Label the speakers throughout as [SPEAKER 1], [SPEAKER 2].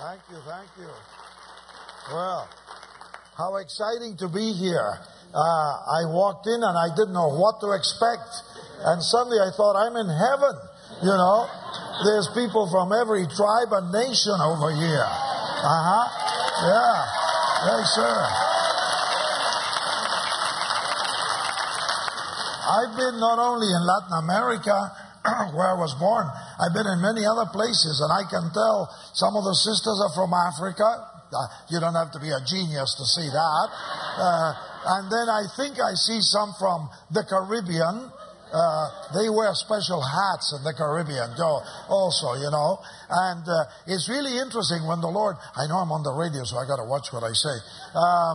[SPEAKER 1] Thank you, thank you. Well, how exciting to be here. Uh, I walked in and I didn't know what to expect. And suddenly I thought, I'm in heaven. You know, there's people from every tribe and nation over here. Uh huh. Yeah. Yes, sir. I've been not only in Latin America, where I was born, I've been in many other places, and I can tell some of the sisters are from Africa. Uh, you don't have to be a genius to see that. Uh, and then I think I see some from the Caribbean. Uh, they wear special hats in the Caribbean also, you know. And uh, it's really interesting when the Lord, I know I'm on the radio, so I got to watch what I say. Uh,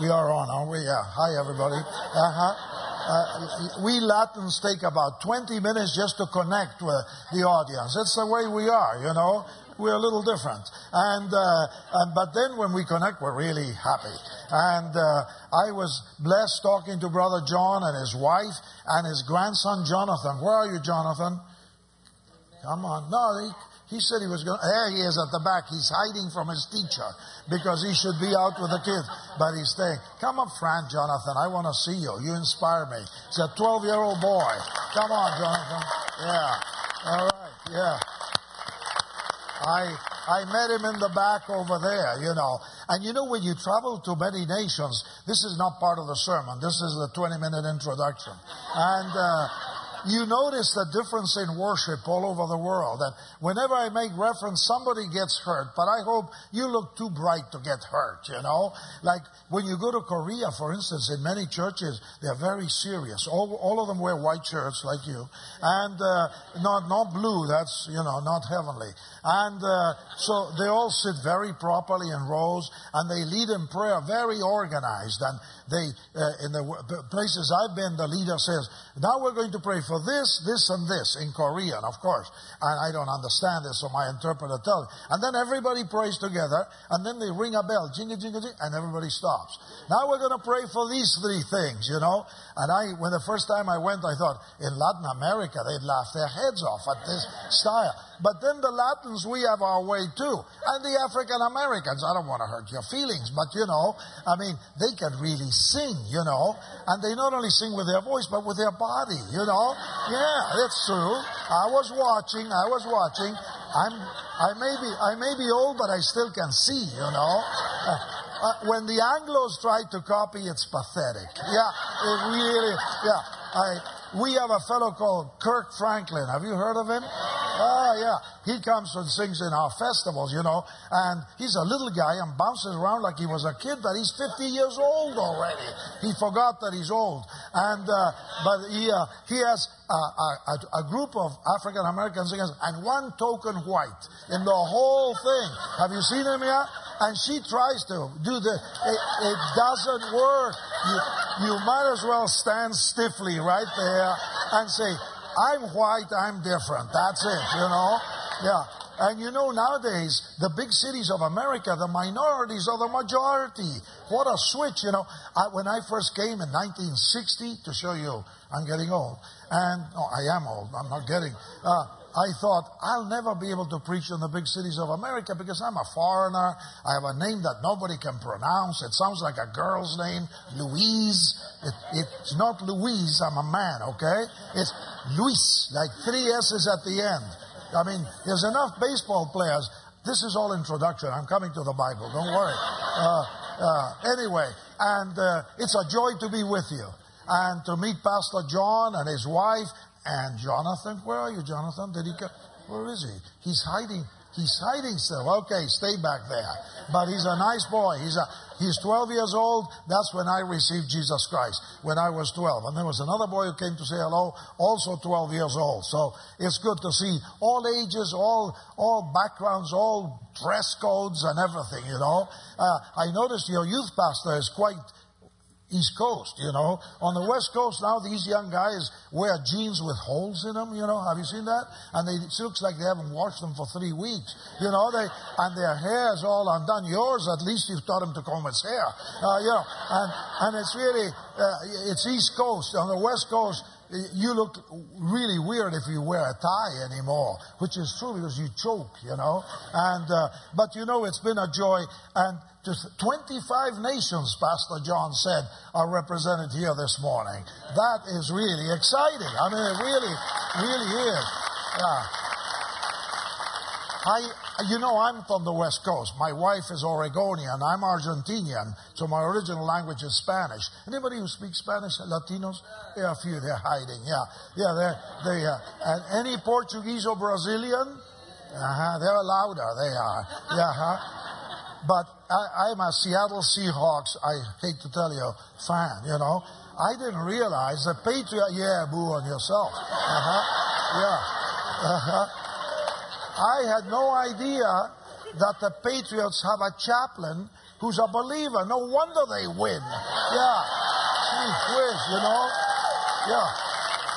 [SPEAKER 1] we are on, aren't we? Yeah. Hi, everybody. Uh-huh. Uh, we Latins take about 20 minutes just to connect with the audience. It's the way we are, you know. We're a little different. And, uh, and but then when we connect, we're really happy. And uh, I was blessed talking to Brother John and his wife and his grandson Jonathan. Where are you, Jonathan? Come on. No, he, he said he was going. There he is at the back. He's hiding from his teacher because he should be out with the kids, but he's staying. Come up, friend, Jonathan. I want to see you. You inspire me. He's a 12-year-old boy. Come on, Jonathan. Yeah. All right. Yeah. I I met him in the back over there, you know. And you know, when you travel to many nations, this is not part of the sermon. This is the 20-minute introduction. And. Uh, you notice the difference in worship all over the world. And whenever I make reference, somebody gets hurt. But I hope you look too bright to get hurt, you know? Like when you go to Korea, for instance, in many churches, they're very serious. All, all of them wear white shirts like you. And uh, not, not blue, that's, you know, not heavenly. And uh, so they all sit very properly in rows and they lead in prayer very organized. And they, uh, in the places I've been, the leader says, now we're going to pray for this, this, and this in Korean, of course. And I don't understand this, so my interpreter tells me. And then everybody prays together, and then they ring a bell, jingle, jingle, jingle, and everybody stops. Now we're going to pray for these three things, you know. And I, when the first time I went, I thought, in Latin America, they'd laugh their heads off at this style. But then the Latins, we have our way too. And the African Americans, I don't want to hurt your feelings, but you know, I mean, they can really sing, you know. And they not only sing with their voice, but with their body, you know. Yeah, it's true. I was watching, I was watching. I'm, I may be, I may be old, but I still can see, you know. Uh, uh, when the Anglos try to copy, it's pathetic. Yeah, it really, yeah. I, we have a fellow called Kirk Franklin. Have you heard of him? Oh, yeah. He comes and sings in our festivals, you know, and he's a little guy and bounces around like he was a kid, but he's 50 years old already. He forgot that he's old. And, uh, but he, uh, he has a, a, a group of African American singers and one token white in the whole thing. Have you seen him yet? And she tries to do the it, it doesn't work you, you might as well stand stiffly right there and say I'm white, I'm different. That's it, you know? Yeah. And you know, nowadays, the big cities of America, the minorities are the majority. What a switch, you know. I, when I first came in 1960, to show you, I'm getting old. And, oh, I am old, I'm not getting. Uh, I thought, I'll never be able to preach in the big cities of America because I'm a foreigner. I have a name that nobody can pronounce. It sounds like a girl's name, Louise. It, it's not Louise, I'm a man, okay? It's Luis, like three S's at the end. I mean, there's enough baseball players. This is all introduction. I'm coming to the Bible. Don't worry. Uh, uh, anyway, and uh, it's a joy to be with you and to meet Pastor John and his wife and Jonathan, where are you, Jonathan? Did he go? Where is he? He's hiding. He's hiding still. Okay, stay back there. But he's a nice boy. He's a, he's 12 years old. That's when I received Jesus Christ, when I was 12. And there was another boy who came to say hello, also 12 years old. So it's good to see all ages, all, all backgrounds, all dress codes and everything, you know. Uh, I noticed your youth pastor is quite East Coast, you know. On the West Coast now, these young guys wear jeans with holes in them, you know. Have you seen that? And they, it looks like they haven't washed them for three weeks, you know. They and their hair is all undone. Yours, at least you've taught him to comb his hair, uh, you know. And and it's really uh, it's East Coast. On the West Coast, you look really weird if you wear a tie anymore, which is true because you choke, you know. And uh, but you know it's been a joy, and just 25 nations, Pastor John said, are represented here this morning. That is really exciting. I mean, it really, really is. Yeah. I, you know, I'm from the West Coast. My wife is Oregonian. I'm Argentinian. So my original language is Spanish. Anybody who speaks Spanish, Latinos? Yeah, a few. They're hiding. Yeah, yeah. They're, they. Uh, and any Portuguese or Brazilian? Uh-huh. They're louder. They are. Yeah. Huh? But I, I'm a Seattle Seahawks. I hate to tell you, fan. You know. I didn't realize the Patriot. Yeah, boo on yourself. Uh huh. Yeah. Uh huh. I had no idea that the Patriots have a chaplain who's a believer. No wonder they win. Yeah. Gee whiz, you know? Yeah.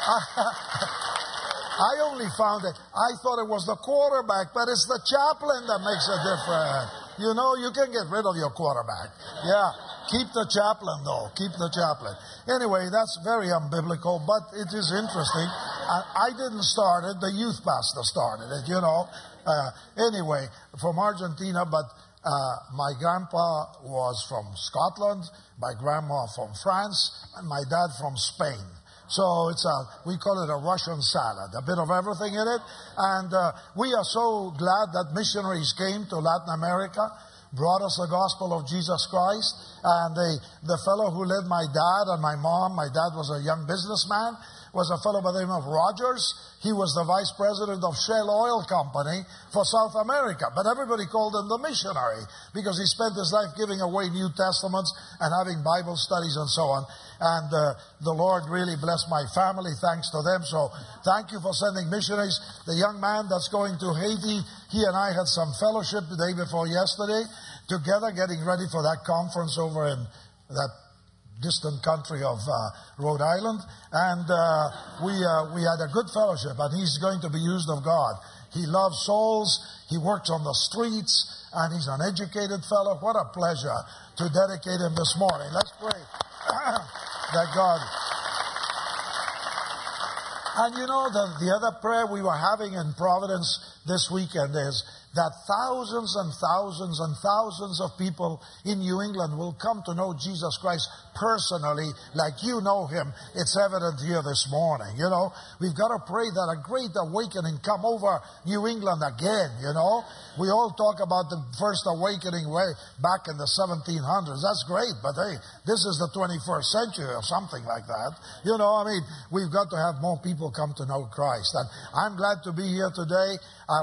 [SPEAKER 1] I only found it. I thought it was the quarterback, but it's the chaplain that makes a difference. You know, you can get rid of your quarterback. Yeah. Keep the chaplain, though. Keep the chaplain. Anyway, that's very unbiblical, but it is interesting. I, I didn't start it. The youth pastor started it, you know. Uh, anyway, from Argentina, but uh, my grandpa was from Scotland, my grandma from France, and my dad from Spain. So it's a, we call it a Russian salad, a bit of everything in it. And uh, we are so glad that missionaries came to Latin America, brought us the gospel of Jesus Christ. And they, the fellow who led my dad and my mom, my dad was a young businessman, was a fellow by the name of Rogers. He was the vice president of Shell Oil Company for South America. But everybody called him the missionary because he spent his life giving away New Testaments and having Bible studies and so on. And uh, the Lord really blessed my family thanks to them. So thank you for sending missionaries. The young man that's going to Haiti, he and I had some fellowship the day before yesterday together getting ready for that conference over in that distant country of uh, Rhode Island, and uh, we uh, we had a good fellowship. And he's going to be used of God. He loves souls. He works on the streets, and he's an educated fellow. What a pleasure to dedicate him this morning. Let's pray that God. And you know the the other prayer we were having in Providence this weekend is that thousands and thousands and thousands of people in New England will come to know Jesus Christ personally like you know him. It's evident here this morning, you know. We've got to pray that a great awakening come over New England again, you know. We all talk about the first awakening way back in the 1700s. That's great, but hey, this is the 21st century or something like that. You know, I mean, we've got to have more people come to know Christ. And I'm glad to be here today.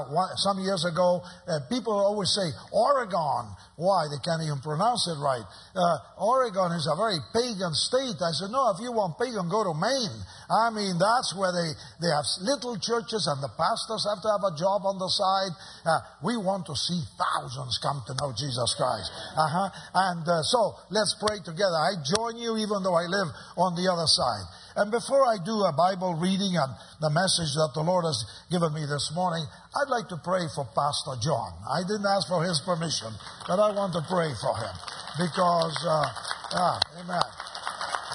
[SPEAKER 1] One, some years ago, uh, people always say Oregon. Why? They can't even pronounce it right. Uh, Oregon is a very pagan state. I said, no, if you want pagan, go to Maine. I mean, that's where they, they have little churches and the pastors have to have a job on the side. Uh, we want to see thousands come to know Jesus Christ. Uh-huh. And uh, so let's pray together. I join you even though I live on the other side. And before I do a Bible reading and the message that the Lord has given me this morning, I'd like to pray for Pastor John. I didn't ask for his permission, but I want to pray for him because, uh, amen.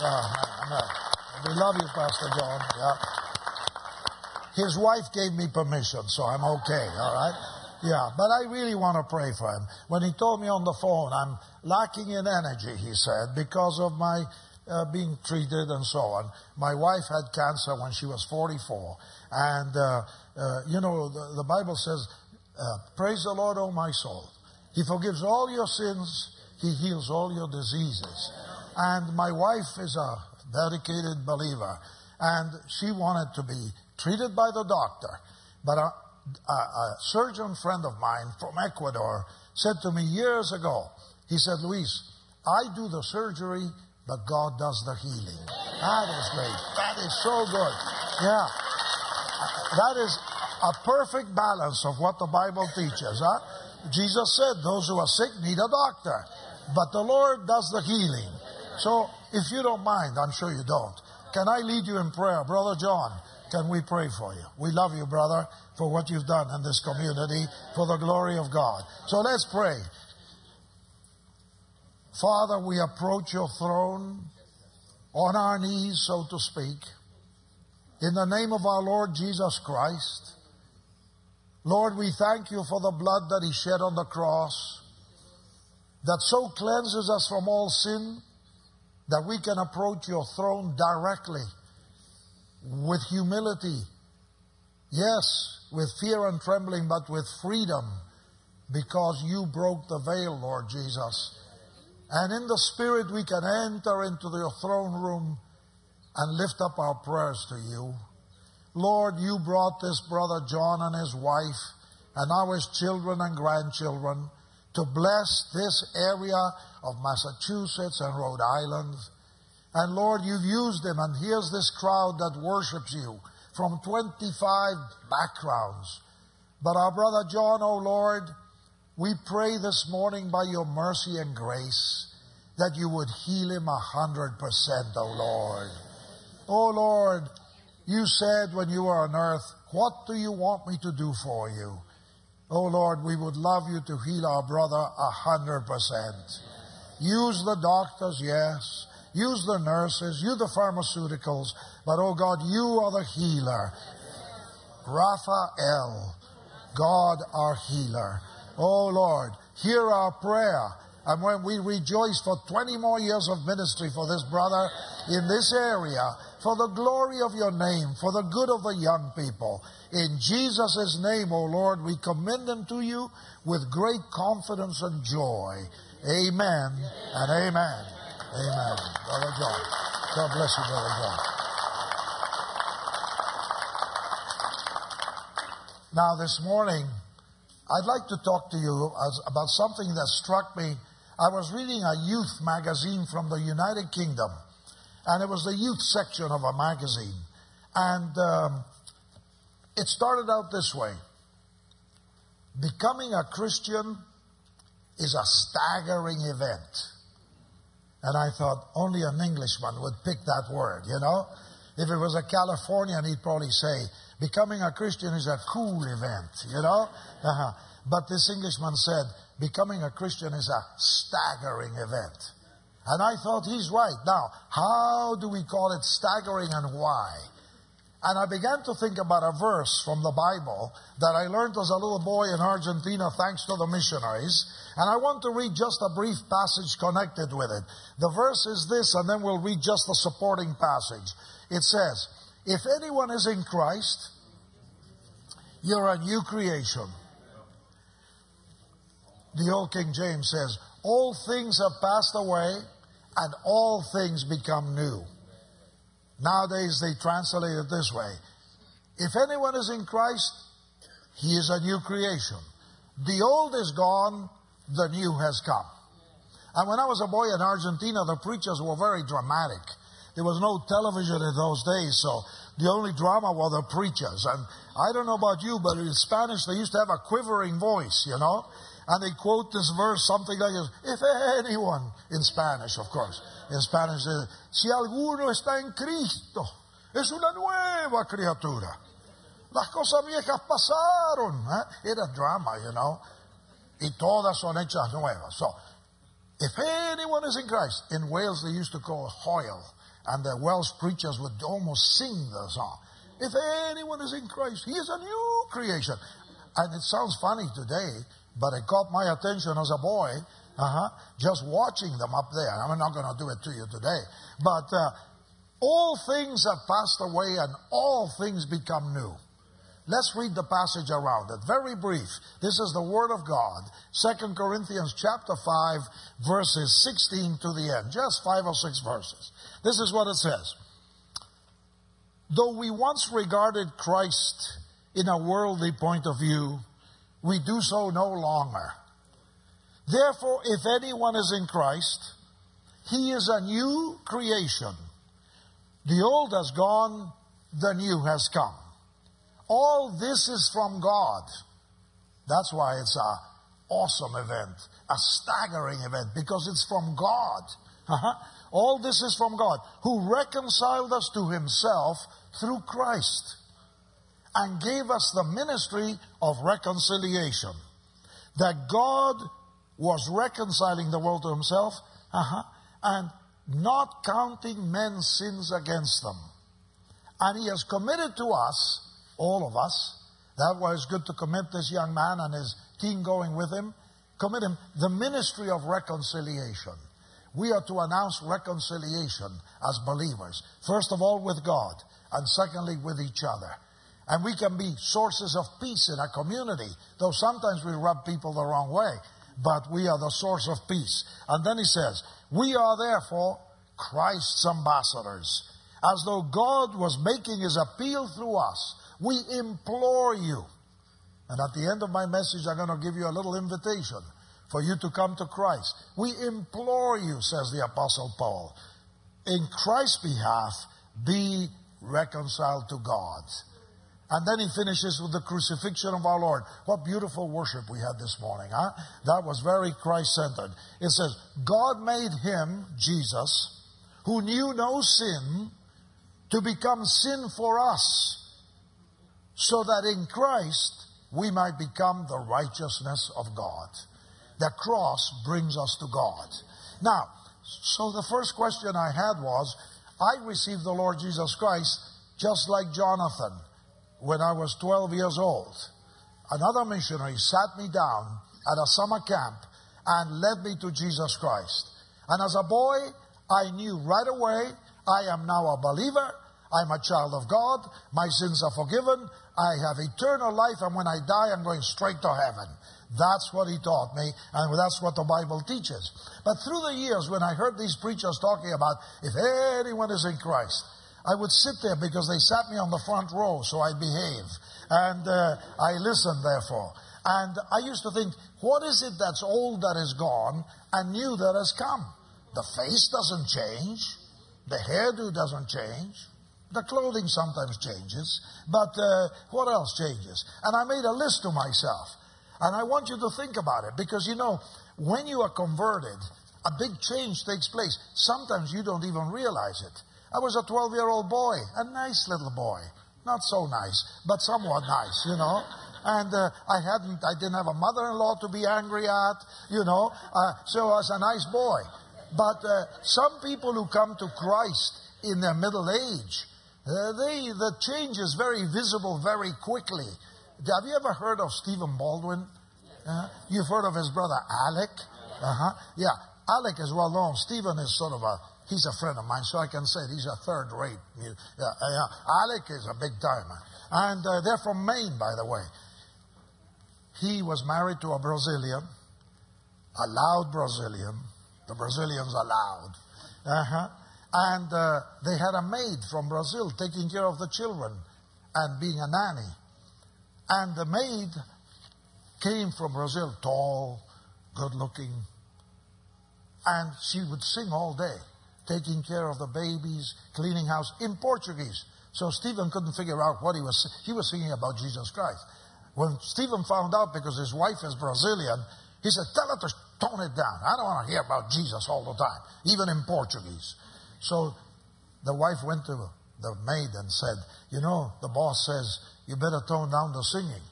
[SPEAKER 1] Amen. We love you, Pastor John. Yeah. His wife gave me permission, so I'm okay, all right? Yeah, but I really want to pray for him. When he told me on the phone, I'm lacking in energy, he said, because of my uh, being treated and so on. My wife had cancer when she was 44. And, uh, uh, you know, the, the Bible says, uh, Praise the Lord, O my soul. He forgives all your sins, He heals all your diseases. And my wife is a dedicated believer. And she wanted to be treated by the doctor. But a, a, a surgeon friend of mine from Ecuador said to me years ago, he said, Luis, I do the surgery but God does the healing. That is great. That is so good. Yeah. That is a perfect balance of what the Bible teaches. Huh? Jesus said those who are sick need a doctor, but the Lord does the healing. So if you don't mind, I'm sure you don't, can I lead you in prayer? Brother John, can we pray for you? We love you, brother, for what you've done in this community for the glory of God. So let's pray. Father, we approach your throne on our knees, so to speak, In the name of our Lord Jesus Christ, Lord, we thank you for the blood that He shed on the cross that so cleanses us from all sin that we can approach your throne directly with humility. Yes, with fear and trembling, but with freedom because you broke the veil, Lord Jesus. And in the Spirit, we can enter into your throne room and lift up our prayers to you. Lord, you brought this brother John and his wife and now his children and grandchildren to bless this area of Massachusetts and Rhode Island. And Lord, you've used them, and here's this crowd that worships you from 25 backgrounds. But our brother John, oh Lord, we pray this morning by your mercy and grace that you would heal him a hundred percent, O Lord. Oh Lord, you said when you were on earth, what do you want me to do for you? Oh Lord, we would love you to heal our brother a hundred percent. Use the doctors, yes. Use the nurses, use the pharmaceuticals, but oh God, you are the healer. Raphael, God our healer. Oh Lord, hear our prayer. And when we rejoice for 20 more years of ministry for this brother in this area, for the glory of your name, for the good of the young people. In Jesus' name, O Lord, we commend them to you with great confidence and joy. Amen and amen. Amen. Brother John. God bless you, Brother John. Now, this morning, I'd like to talk to you about something that struck me. I was reading a youth magazine from the United Kingdom, and it was the youth section of a magazine. And um, it started out this way Becoming a Christian is a staggering event. And I thought only an Englishman would pick that word, you know? If it was a Californian, he'd probably say, becoming a Christian is a cool event, you know? Uh-huh. But this Englishman said, becoming a Christian is a staggering event. And I thought he's right. Now, how do we call it staggering and why? And I began to think about a verse from the Bible that I learned as a little boy in Argentina thanks to the missionaries. And I want to read just a brief passage connected with it. The verse is this, and then we'll read just the supporting passage. It says, If anyone is in Christ, you're a new creation. The old King James says, All things have passed away, and all things become new. Nowadays they translate it this way. If anyone is in Christ, he is a new creation. The old is gone, the new has come. And when I was a boy in Argentina, the preachers were very dramatic. There was no television in those days, so the only drama were the preachers. And I don't know about you, but in Spanish they used to have a quivering voice, you know? And they quote this verse, something like this, if anyone, in Spanish, of course. In Spanish, si alguno está en Cristo, es una nueva criatura. Las cosas viejas pasaron. ¿eh? Era drama, you know. Y todas son hechas nuevas. So, if anyone is in Christ, in Wales they used to call hwyl, and the Welsh preachers would almost sing the song. If anyone is in Christ, he is a new creation. And it sounds funny today, but it caught my attention as a boy uh-huh. Just watching them up there. I'm not going to do it to you today. But uh, all things have passed away and all things become new. Let's read the passage around it. Very brief. This is the Word of God. Second Corinthians chapter 5, verses 16 to the end. Just five or six verses. This is what it says. Though we once regarded Christ in a worldly point of view, we do so no longer. Therefore, if anyone is in Christ, he is a new creation. The old has gone, the new has come. All this is from God. That's why it's a awesome event, a staggering event, because it's from God. Uh-huh. All this is from God, who reconciled us to himself through Christ and gave us the ministry of reconciliation. That God was reconciling the world to himself uh-huh, and not counting men's sins against them. And he has committed to us, all of us, that was good to commit this young man and his team going with him, commit him the ministry of reconciliation. We are to announce reconciliation as believers. First of all with God, and secondly with each other. And we can be sources of peace in a community, though sometimes we rub people the wrong way, but we are the source of peace. And then he says, We are therefore Christ's ambassadors. As though God was making his appeal through us, we implore you. And at the end of my message, I'm going to give you a little invitation for you to come to Christ. We implore you, says the Apostle Paul, in Christ's behalf, be reconciled to God. And then he finishes with the crucifixion of our Lord. What beautiful worship we had this morning, huh? That was very Christ centered. It says, God made him, Jesus, who knew no sin, to become sin for us, so that in Christ we might become the righteousness of God. The cross brings us to God. Now, so the first question I had was, I received the Lord Jesus Christ just like Jonathan when I was 12 years old. Another missionary sat me down at a summer camp and led me to Jesus Christ. And as a boy, I knew right away I am now a believer. I'm a child of God. My sins are forgiven. I have eternal life. And when I die, I'm going straight to heaven. That's what he taught me, and that's what the Bible teaches. But through the years, when I heard these preachers talking about if anyone is in Christ, I would sit there because they sat me on the front row, so I'd behave. And uh, I listened, therefore. And I used to think, what is it that's old that is gone and new that has come? The face doesn't change. The hairdo doesn't change. The clothing sometimes changes. But uh, what else changes? And I made a list to myself. And I want you to think about it because, you know, when you are converted, a big change takes place. Sometimes you don't even realize it. I was a 12 year old boy, a nice little boy. Not so nice, but somewhat nice, you know. And uh, I hadn't, I didn't have a mother-in-law to be angry at, you know. Uh, so I was a nice boy. But uh, some people who come to Christ in their middle age, uh, they the change is very visible very quickly. Have you ever heard of Stephen Baldwin? Uh, you've heard of his brother Alec? Uh-huh. Yeah, Alec is well known. Stephen is sort of a He's a friend of mine, so I can say he's a third rate. Yeah, yeah. Alec is a big timer. And uh, they're from Maine, by the way. He was married to a Brazilian, a loud Brazilian. The Brazilians are loud. Uh-huh. And uh, they had a maid from Brazil taking care of the children and being a nanny. And the maid came from Brazil, tall, good looking, and she would sing all day taking care of the babies, cleaning house in Portuguese. So Stephen couldn't figure out what he was. He was singing about Jesus Christ. When Stephen found out because his wife is Brazilian, he said, "Tell her to tone it down. I don't want to hear about Jesus all the time, even in Portuguese." So the wife went to the maid and said, "You know, the boss says you better tone down the singing."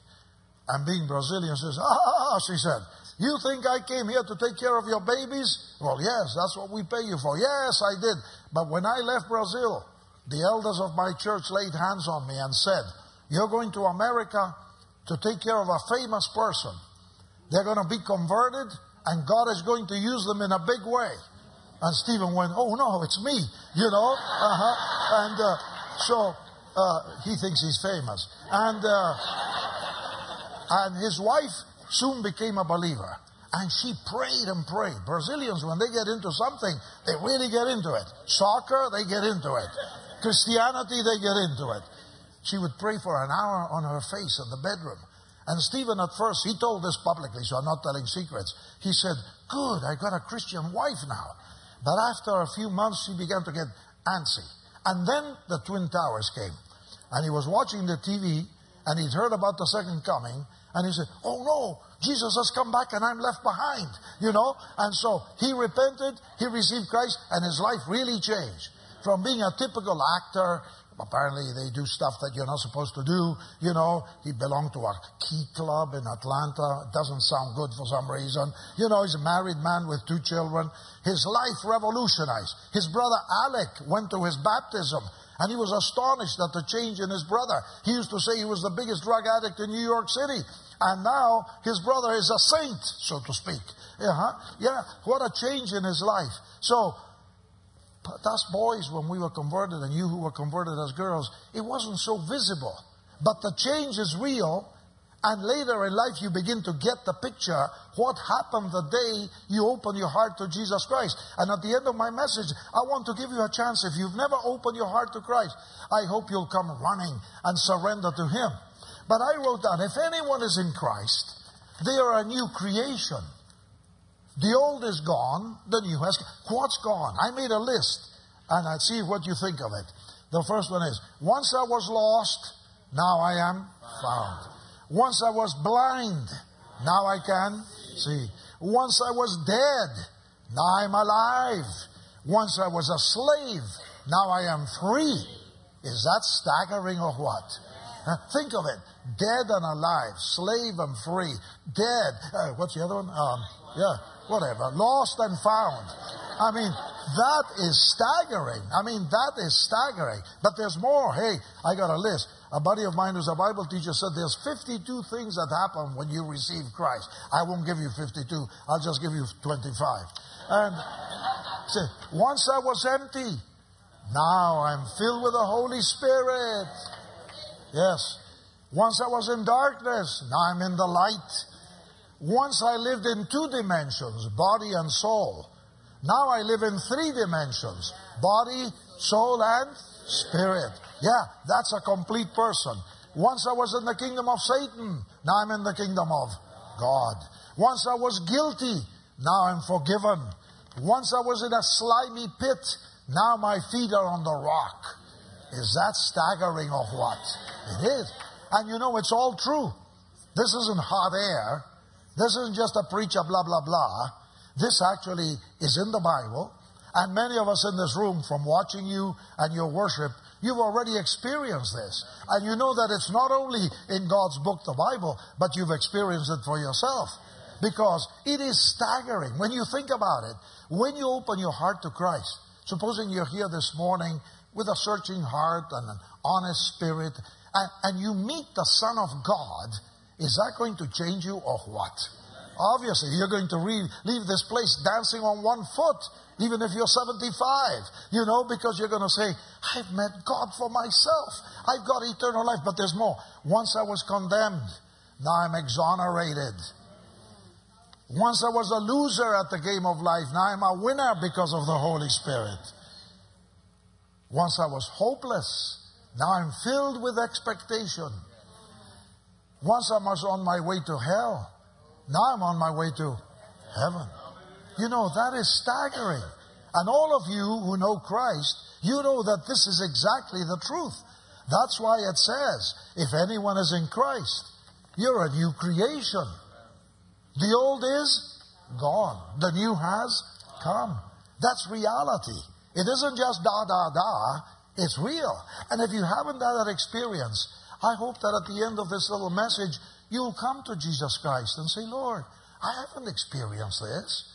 [SPEAKER 1] And being Brazilian, says, "Ah," she said. You think I came here to take care of your babies? Well, yes, that's what we pay you for. Yes, I did. But when I left Brazil, the elders of my church laid hands on me and said, You're going to America to take care of a famous person. They're going to be converted, and God is going to use them in a big way. And Stephen went, Oh, no, it's me, you know? Uh-huh. And uh, so uh, he thinks he's famous. And, uh, and his wife soon became a believer. And she prayed and prayed. Brazilians, when they get into something, they really get into it. Soccer, they get into it. Christianity, they get into it. She would pray for an hour on her face in the bedroom. And Stephen, at first, he told this publicly, so I'm not telling secrets. He said, Good, I got a Christian wife now. But after a few months, she began to get antsy. And then the Twin Towers came. And he was watching the TV, and he'd heard about the second coming, and he said, Oh no, Jesus has come back and I'm left behind, you know? And so he repented, he received Christ, and his life really changed. From being a typical actor, Apparently, they do stuff that you're not supposed to do. You know, he belonged to a key club in Atlanta. Doesn't sound good for some reason. You know, he's a married man with two children. His life revolutionized. His brother Alec went to his baptism. And he was astonished at the change in his brother. He used to say he was the biggest drug addict in New York City. And now his brother is a saint, so to speak. Yeah, yeah. What a change in his life. So us boys, when we were converted, and you who were converted as girls, it wasn't so visible. But the change is real, and later in life you begin to get the picture what happened the day you open your heart to Jesus Christ. And at the end of my message, I want to give you a chance. If you've never opened your heart to Christ, I hope you'll come running and surrender to Him. But I wrote down if anyone is in Christ, they are a new creation. The old is gone, the new has. What's gone? I made a list and I see what you think of it. The first one is once I was lost, now I am found. Once I was blind, now I can see. Once I was dead, now I'm alive. Once I was a slave, now I am free. Is that staggering or what? Think of it. Dead and alive, slave and free. Dead. Uh, what's the other one? Um, yeah whatever, lost and found. I mean, that is staggering. I mean, that is staggering. But there's more. Hey, I got a list. A buddy of mine who's a Bible teacher said there's 52 things that happen when you receive Christ. I won't give you 52. I'll just give you 25. And say, once I was empty. Now I'm filled with the Holy Spirit. Yes. Once I was in darkness. Now I'm in the light. Once I lived in two dimensions, body and soul. Now I live in three dimensions, body, soul, and spirit. Yeah, that's a complete person. Once I was in the kingdom of Satan, now I'm in the kingdom of God. Once I was guilty, now I'm forgiven. Once I was in a slimy pit, now my feet are on the rock. Is that staggering or what? It is. And you know, it's all true. This isn't hot air. This isn't just a preacher, blah, blah, blah. This actually is in the Bible. And many of us in this room, from watching you and your worship, you've already experienced this. And you know that it's not only in God's book, the Bible, but you've experienced it for yourself. Because it is staggering when you think about it. When you open your heart to Christ, supposing you're here this morning with a searching heart and an honest spirit, and, and you meet the Son of God, is that going to change you or what? Obviously, you're going to re- leave this place dancing on one foot, even if you're 75, you know, because you're going to say, I've met God for myself. I've got eternal life. But there's more. Once I was condemned, now I'm exonerated. Once I was a loser at the game of life, now I'm a winner because of the Holy Spirit. Once I was hopeless, now I'm filled with expectation. Once I was on my way to hell. Now I'm on my way to heaven. You know, that is staggering. And all of you who know Christ, you know that this is exactly the truth. That's why it says, if anyone is in Christ, you're a new creation. The old is gone. The new has come. That's reality. It isn't just da da da. It's real. And if you haven't had that experience, I hope that at the end of this little message, you'll come to Jesus Christ and say, Lord, I haven't experienced this.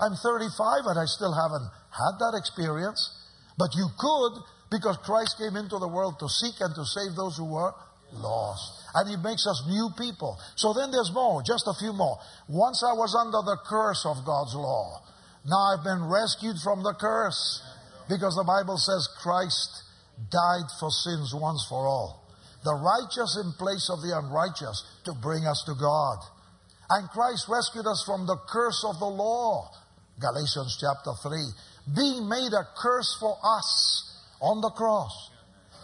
[SPEAKER 1] I'm 35 and I still haven't had that experience. But you could because Christ came into the world to seek and to save those who were lost. And He makes us new people. So then there's more, just a few more. Once I was under the curse of God's law. Now I've been rescued from the curse because the Bible says Christ died for sins once for all the righteous in place of the unrighteous to bring us to God. And Christ rescued us from the curse of the law. Galatians chapter 3. Being made a curse for us on the cross.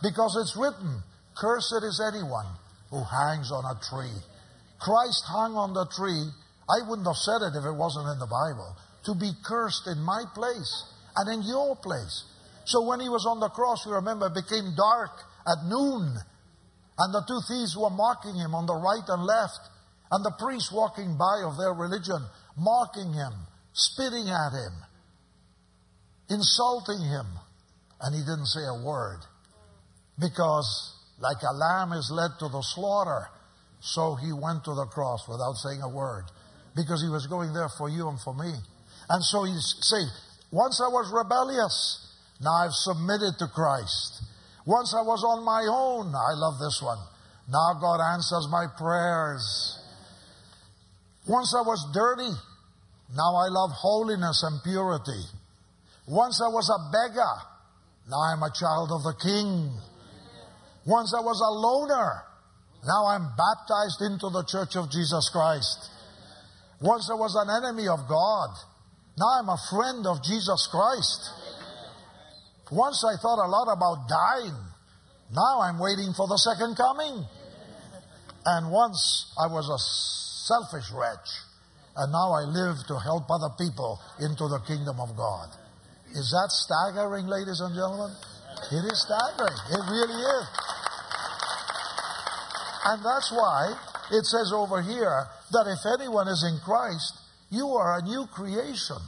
[SPEAKER 1] Because it's written, Cursed is anyone who hangs on a tree. Christ hung on the tree. I wouldn't have said it if it wasn't in the Bible. To be cursed in my place and in your place. So when he was on the cross, you remember, it became dark at noon and the two thieves were mocking him on the right and left. And the priests walking by of their religion, mocking him, spitting at him, insulting him. And he didn't say a word. Because like a lamb is led to the slaughter, so he went to the cross without saying a word. Because he was going there for you and for me. And so he's saying, once I was rebellious, now I've submitted to Christ. Once I was on my own. I love this one. Now God answers my prayers. Once I was dirty. Now I love holiness and purity. Once I was a beggar. Now I'm a child of the King. Once I was a loner. Now I'm baptized into the church of Jesus Christ. Once I was an enemy of God. Now I'm a friend of Jesus Christ. Once I thought a lot about dying. Now I'm waiting for the second coming. And once I was a selfish wretch. And now I live to help other people into the kingdom of God. Is that staggering, ladies and gentlemen? It is staggering. It really is. And that's why it says over here that if anyone is in Christ, you are a new creation.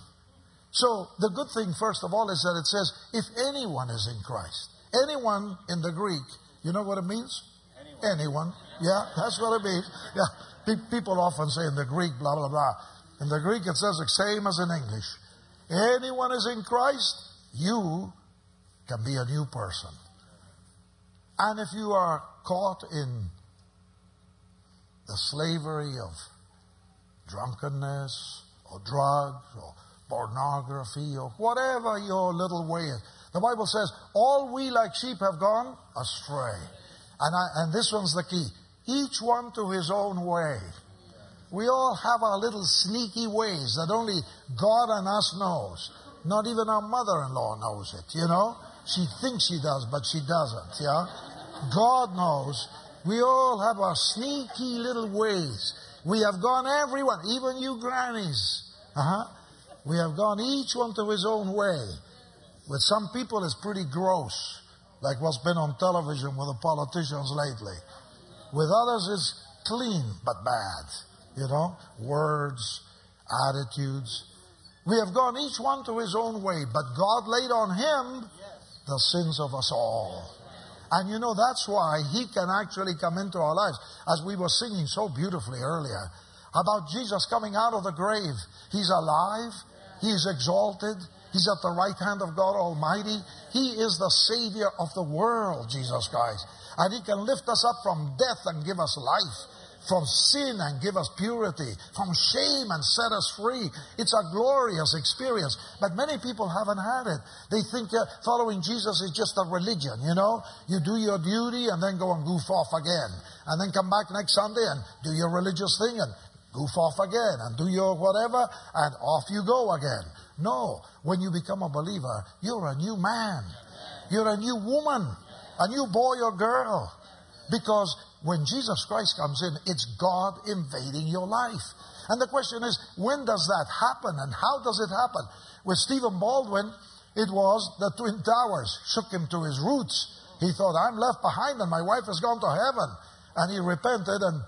[SPEAKER 1] So the good thing, first of all, is that it says, if anyone is in Christ. Anyone in the Greek, you know what it means? Anyone. anyone. Yeah, that's what it means. Yeah. People often say in the Greek, blah, blah, blah. In the Greek, it says the same as in English. Anyone is in Christ, you can be a new person. And if you are caught in the slavery of drunkenness or drugs or pornography or whatever your little way is. The Bible says, all we like sheep have gone astray. And, I, and this one's the key. Each one to his own way. We all have our little sneaky ways that only God and us knows. Not even our mother-in-law knows it, you know? She thinks she does, but she doesn't, yeah? God knows. We all have our sneaky little ways. We have gone everyone, even you grannies. Uh-huh. We have gone each one to his own way. With some people, it's pretty gross, like what's been on television with the politicians lately. With others, it's clean but bad. You know, words, attitudes. We have gone each one to his own way, but God laid on him the sins of us all. And you know, that's why he can actually come into our lives. As we were singing so beautifully earlier about Jesus coming out of the grave. He's alive. He is exalted. He's at the right hand of God Almighty. He is the Savior of the world, Jesus Christ. And He can lift us up from death and give us life, from sin and give us purity, from shame and set us free. It's a glorious experience. But many people haven't had it. They think following Jesus is just a religion, you know? You do your duty and then go and goof off again. And then come back next Sunday and do your religious thing and goof off again and do your whatever, and off you go again. No, when you become a believer, you're a new man. You're a new woman, a new boy or girl. Because when Jesus Christ comes in, it's God invading your life. And the question is, when does that happen and how does it happen? With Stephen Baldwin, it was the Twin Towers shook him to his roots. He thought, I'm left behind and my wife has gone to heaven. And he repented and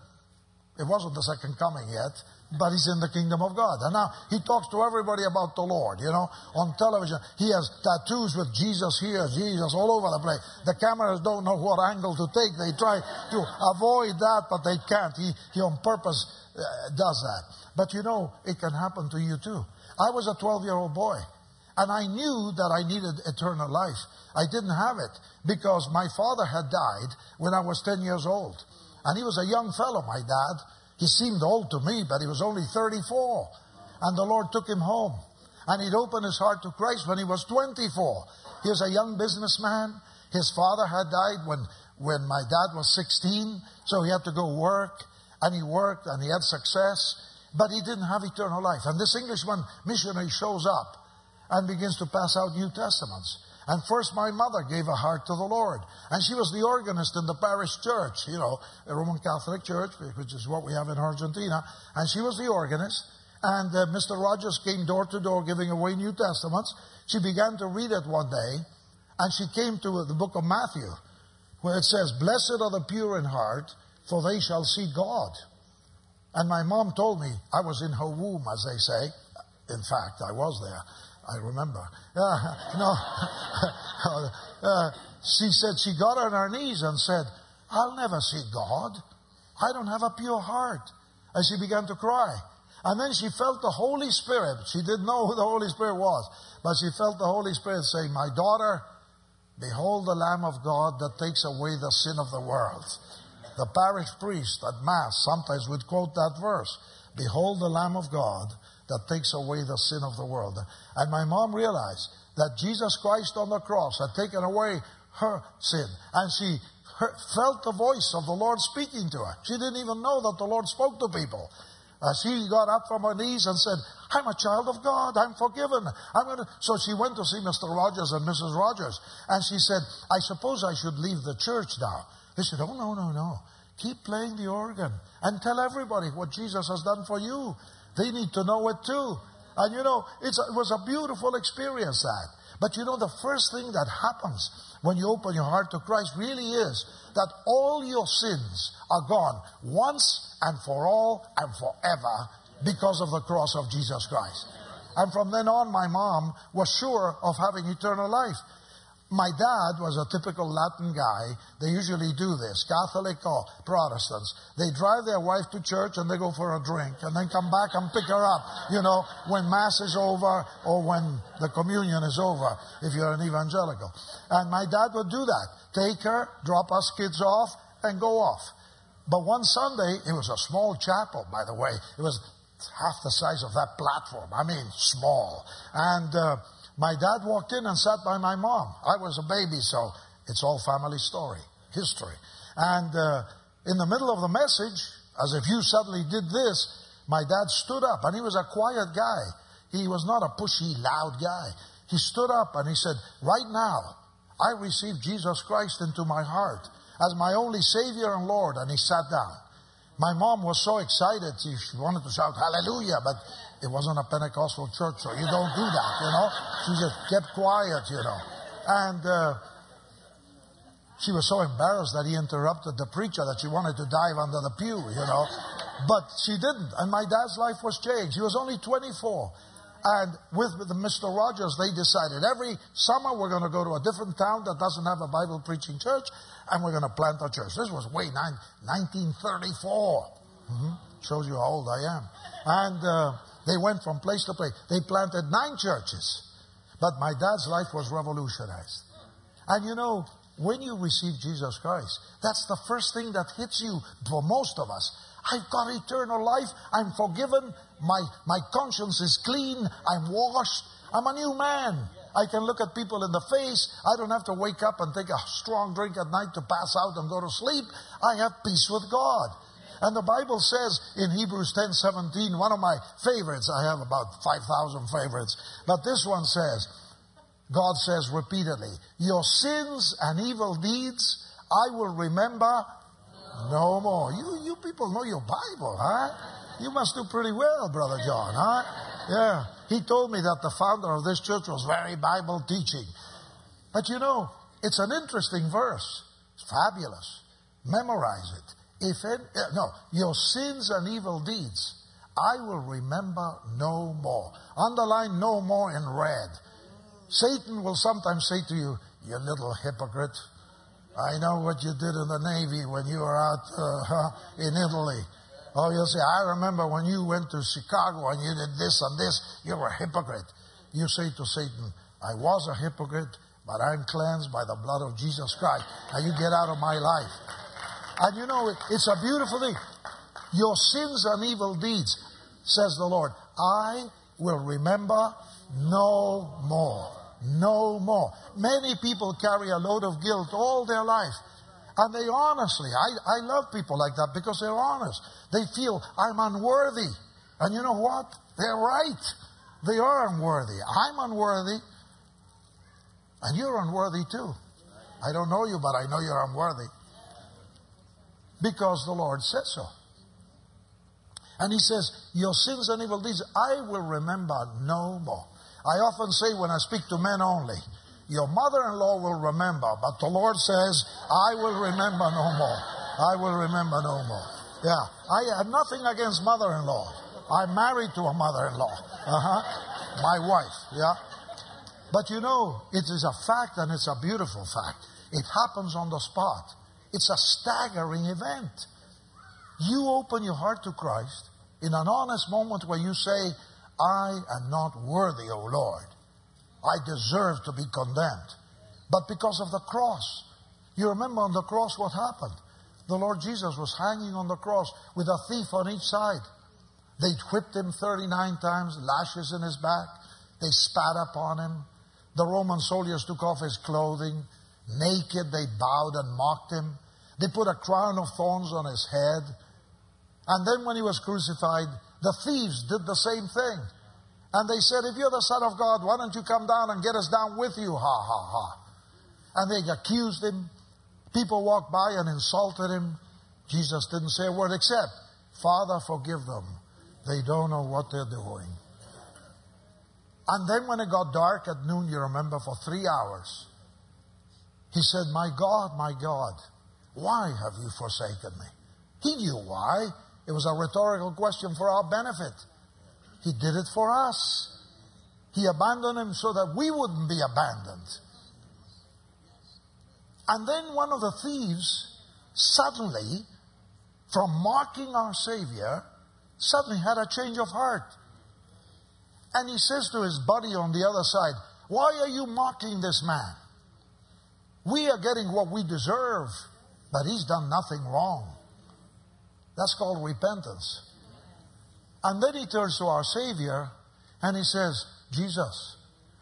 [SPEAKER 1] it wasn't the second coming yet, but he's in the kingdom of God. And now he talks to everybody about the Lord, you know, on television. He has tattoos with Jesus here, Jesus all over the place. The cameras don't know what angle to take. They try to avoid that, but they can't. He, he on purpose uh, does that. But you know, it can happen to you too. I was a 12 year old boy. And I knew that I needed eternal life. I didn't have it because my father had died when I was 10 years old. And he was a young fellow, my dad. He seemed old to me, but he was only 34. And the Lord took him home. And he'd opened his heart to Christ when he was 24. He was a young businessman. His father had died when, when my dad was 16, so he had to go work. And he worked and he had success, but he didn't have eternal life. And this Englishman missionary shows up and begins to pass out New Testaments. And first my mother gave a heart to the Lord. And she was the organist in the parish church, you know, the Roman Catholic Church, which is what we have in Argentina. And she was the organist. And uh, Mr. Rogers came door to door giving away New Testaments. She began to read it one day. And she came to the book of Matthew, where it says, Blessed are the pure in heart, for they shall see God. And my mom told me, I was in her womb, as they say. In fact, I was there. I remember. Uh, no, uh, she said she got on her knees and said, I'll never see God. I don't have a pure heart. And she began to cry. And then she felt the Holy Spirit. She didn't know who the Holy Spirit was, but she felt the Holy Spirit saying, My daughter, behold the Lamb of God that takes away the sin of the world. The parish priest at Mass sometimes would quote that verse Behold the Lamb of God that takes away the sin of the world. And my mom realized that Jesus Christ on the cross had taken away her sin. And she felt the voice of the Lord speaking to her. She didn't even know that the Lord spoke to people. Uh, she got up from her knees and said, I'm a child of God. I'm forgiven. I'm to. So she went to see Mr. Rogers and Mrs. Rogers. And she said, I suppose I should leave the church now. They said, Oh, no, no, no. Keep playing the organ and tell everybody what Jesus has done for you. They need to know it too. And you know, it was a beautiful experience that. But you know, the first thing that happens when you open your heart to Christ really is that all your sins are gone once and for all and forever because of the cross of Jesus Christ. And from then on, my mom was sure of having eternal life. My dad was a typical Latin guy. They usually do this, Catholic or Protestants. They drive their wife to church and they go for a drink and then come back and pick her up, you know, when Mass is over or when the communion is over, if you're an evangelical. And my dad would do that. Take her, drop us kids off, and go off. But one Sunday, it was a small chapel, by the way. It was half the size of that platform. I mean, small. And, uh, my dad walked in and sat by my mom. I was a baby, so it's all family story, history. And uh, in the middle of the message, as if you suddenly did this, my dad stood up, and he was a quiet guy. He was not a pushy, loud guy. He stood up and he said, Right now, I received Jesus Christ into my heart as my only Savior and Lord. And he sat down. My mom was so excited, she wanted to shout hallelujah, but it wasn't a Pentecostal church, so you don't do that, you know. She just kept quiet, you know. And uh, she was so embarrassed that he interrupted the preacher that she wanted to dive under the pew, you know. But she didn't, and my dad's life was changed. He was only 24. And with, Mr. Rogers, they decided every summer we're going to go to a different town that doesn't have a Bible preaching church, and we're going to plant a church. This was way nine, 1934. Mm-hmm. Shows you how old I am. And uh, they went from place to place. They planted nine churches. But my dad's life was revolutionized. And you know, when you receive Jesus Christ, that's the first thing that hits you for most of us. I've got eternal life. I'm forgiven. My, my conscience is clean. I'm washed. I'm a new man. I can look at people in the face. I don't have to wake up and take a strong drink at night to pass out and go to sleep. I have peace with God. And the Bible says in Hebrews 10 17, one of my favorites, I have about 5,000 favorites, but this one says, God says repeatedly, Your sins and evil deeds I will remember no more. You, you people know your Bible, huh? You must do pretty well, Brother John, huh? Yeah. He told me that the founder of this church was very Bible teaching. But you know, it's an interesting verse. It's fabulous. Memorize it. If uh, no, your sins and evil deeds, I will remember no more. Underline no more in red. Satan will sometimes say to you, you little hypocrite. I know what you did in the Navy when you were out uh, in Italy. Oh, you'll say, I remember when you went to Chicago and you did this and this. You were a hypocrite. You say to Satan, I was a hypocrite, but I'm cleansed by the blood of Jesus Christ. Now you get out of my life. And you know, it's a beautiful thing. Your sins and evil deeds, says the Lord, I will remember no more. No more. Many people carry a load of guilt all their life. And they honestly, I, I love people like that because they're honest. They feel I'm unworthy. And you know what? They're right. They are unworthy. I'm unworthy. And you're unworthy too. I don't know you, but I know you're unworthy because the Lord said so. And he says, Your sins and evil deeds I will remember no more. I often say when I speak to men only, Your mother in law will remember, but the Lord says, I will remember no more. I will remember no more. Yeah. I have nothing against mother in law. I'm married to a mother in law. Uh huh. My wife. Yeah. But you know, it is a fact and it's a beautiful fact. It happens on the spot. It's a staggering event. You open your heart to Christ in an honest moment where you say, I am not worthy, O Lord. I deserve to be condemned. But because of the cross, you remember on the cross what happened? The Lord Jesus was hanging on the cross with a thief on each side. They whipped him 39 times, lashes in his back. They spat upon him. The Roman soldiers took off his clothing. Naked, they bowed and mocked him. They put a crown of thorns on his head. And then when he was crucified, the thieves did the same thing. And they said, If you're the Son of God, why don't you come down and get us down with you? Ha, ha, ha. And they accused him. People walked by and insulted him. Jesus didn't say a word except, Father, forgive them. They don't know what they're doing. And then when it got dark at noon, you remember, for three hours, he said, My God, my God, why have you forsaken me? He knew why. It was a rhetorical question for our benefit. He did it for us. He abandoned him so that we wouldn't be abandoned. And then one of the thieves suddenly, from mocking our Savior, suddenly had a change of heart. And he says to his buddy on the other side, Why are you mocking this man? We are getting what we deserve, but he's done nothing wrong. That's called repentance. And then he turns to our Savior and he says, Jesus,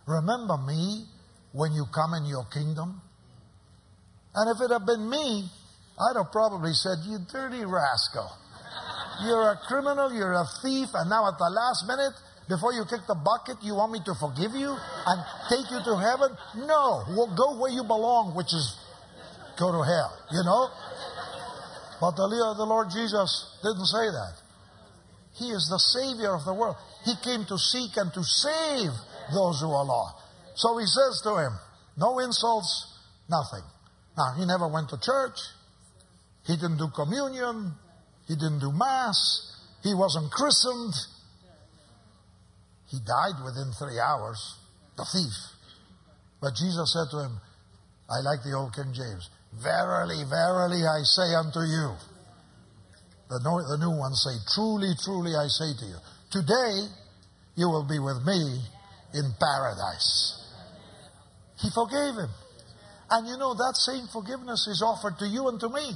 [SPEAKER 1] remember me when you come in your kingdom? And if it had been me, I'd have probably said, You dirty rascal. You're a criminal, you're a thief, and now at the last minute, before you kick the bucket, you want me to forgive you and take you to heaven? No. Well, go where you belong, which is go to hell, you know? But the, the Lord Jesus didn't say that. He is the Savior of the world. He came to seek and to save those who are lost. So he says to him, No insults, nothing. Now, he never went to church. He didn't do communion. He didn't do Mass. He wasn't christened. He died within three hours, the thief. But Jesus said to him, I like the old King James, Verily, verily, I say unto you. The new, the new ones say, Truly, truly, I say to you. Today, you will be with me in paradise. He forgave him. And you know, that same forgiveness is offered to you and to me.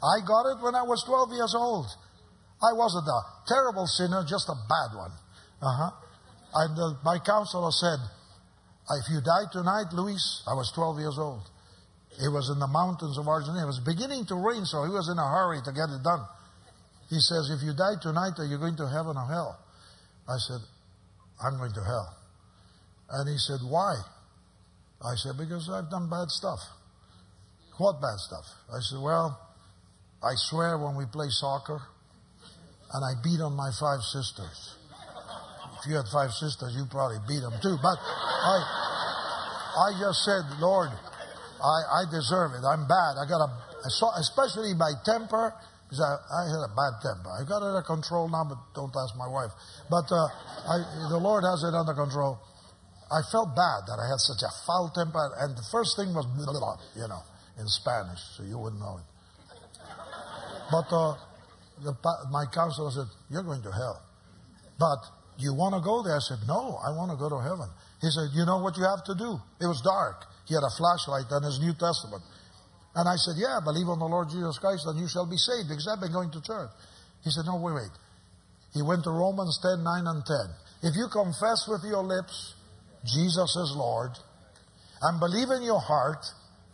[SPEAKER 1] I got it when I was 12 years old. I wasn't a terrible sinner, just a bad one. Uh-huh. And uh, my counselor said, if you die tonight, Luis, I was 12 years old. It was in the mountains of Argentina. It was beginning to rain, so he was in a hurry to get it done. He says, if you die tonight, are you going to heaven or hell? I said, I'm going to hell. And he said, why? I said, because I've done bad stuff. What bad stuff? I said, well, I swear when we play soccer, and I beat on my five sisters. If you had five sisters, you probably beat them too. But I, I just said, Lord, I, I deserve it. I'm bad. I got a, especially my temper, because I, I had a bad temper. I got it under control now, but don't ask my wife. But uh, I, the Lord has it under control. I felt bad that I had such a foul temper, and the first thing was, you know, in Spanish, so you wouldn't know it. But uh, the, my counselor said, You're going to hell. But you want to go there? I said, No, I want to go to heaven. He said, You know what you have to do? It was dark. He had a flashlight on his New Testament. And I said, Yeah, believe on the Lord Jesus Christ and you shall be saved because I've been going to church. He said, No, wait, wait. He went to Romans 10, 9, and 10. If you confess with your lips Jesus is Lord and believe in your heart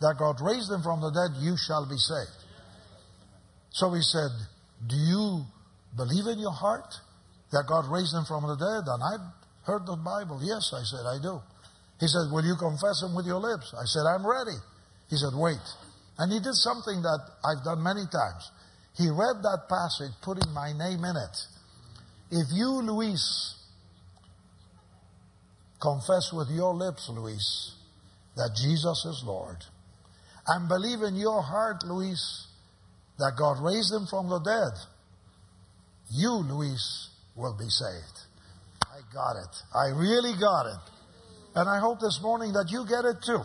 [SPEAKER 1] that God raised him from the dead, you shall be saved. So he said, Do you believe in your heart that God raised him from the dead? And I've heard the Bible. Yes, I said, I do. He said, Will you confess him with your lips? I said, I'm ready. He said, Wait. And he did something that I've done many times. He read that passage, putting my name in it. If you, Luis, confess with your lips, Luis, that Jesus is Lord, and believe in your heart, Luis, that God raised him from the dead, you, Luis, will be saved. I got it. I really got it. And I hope this morning that you get it too,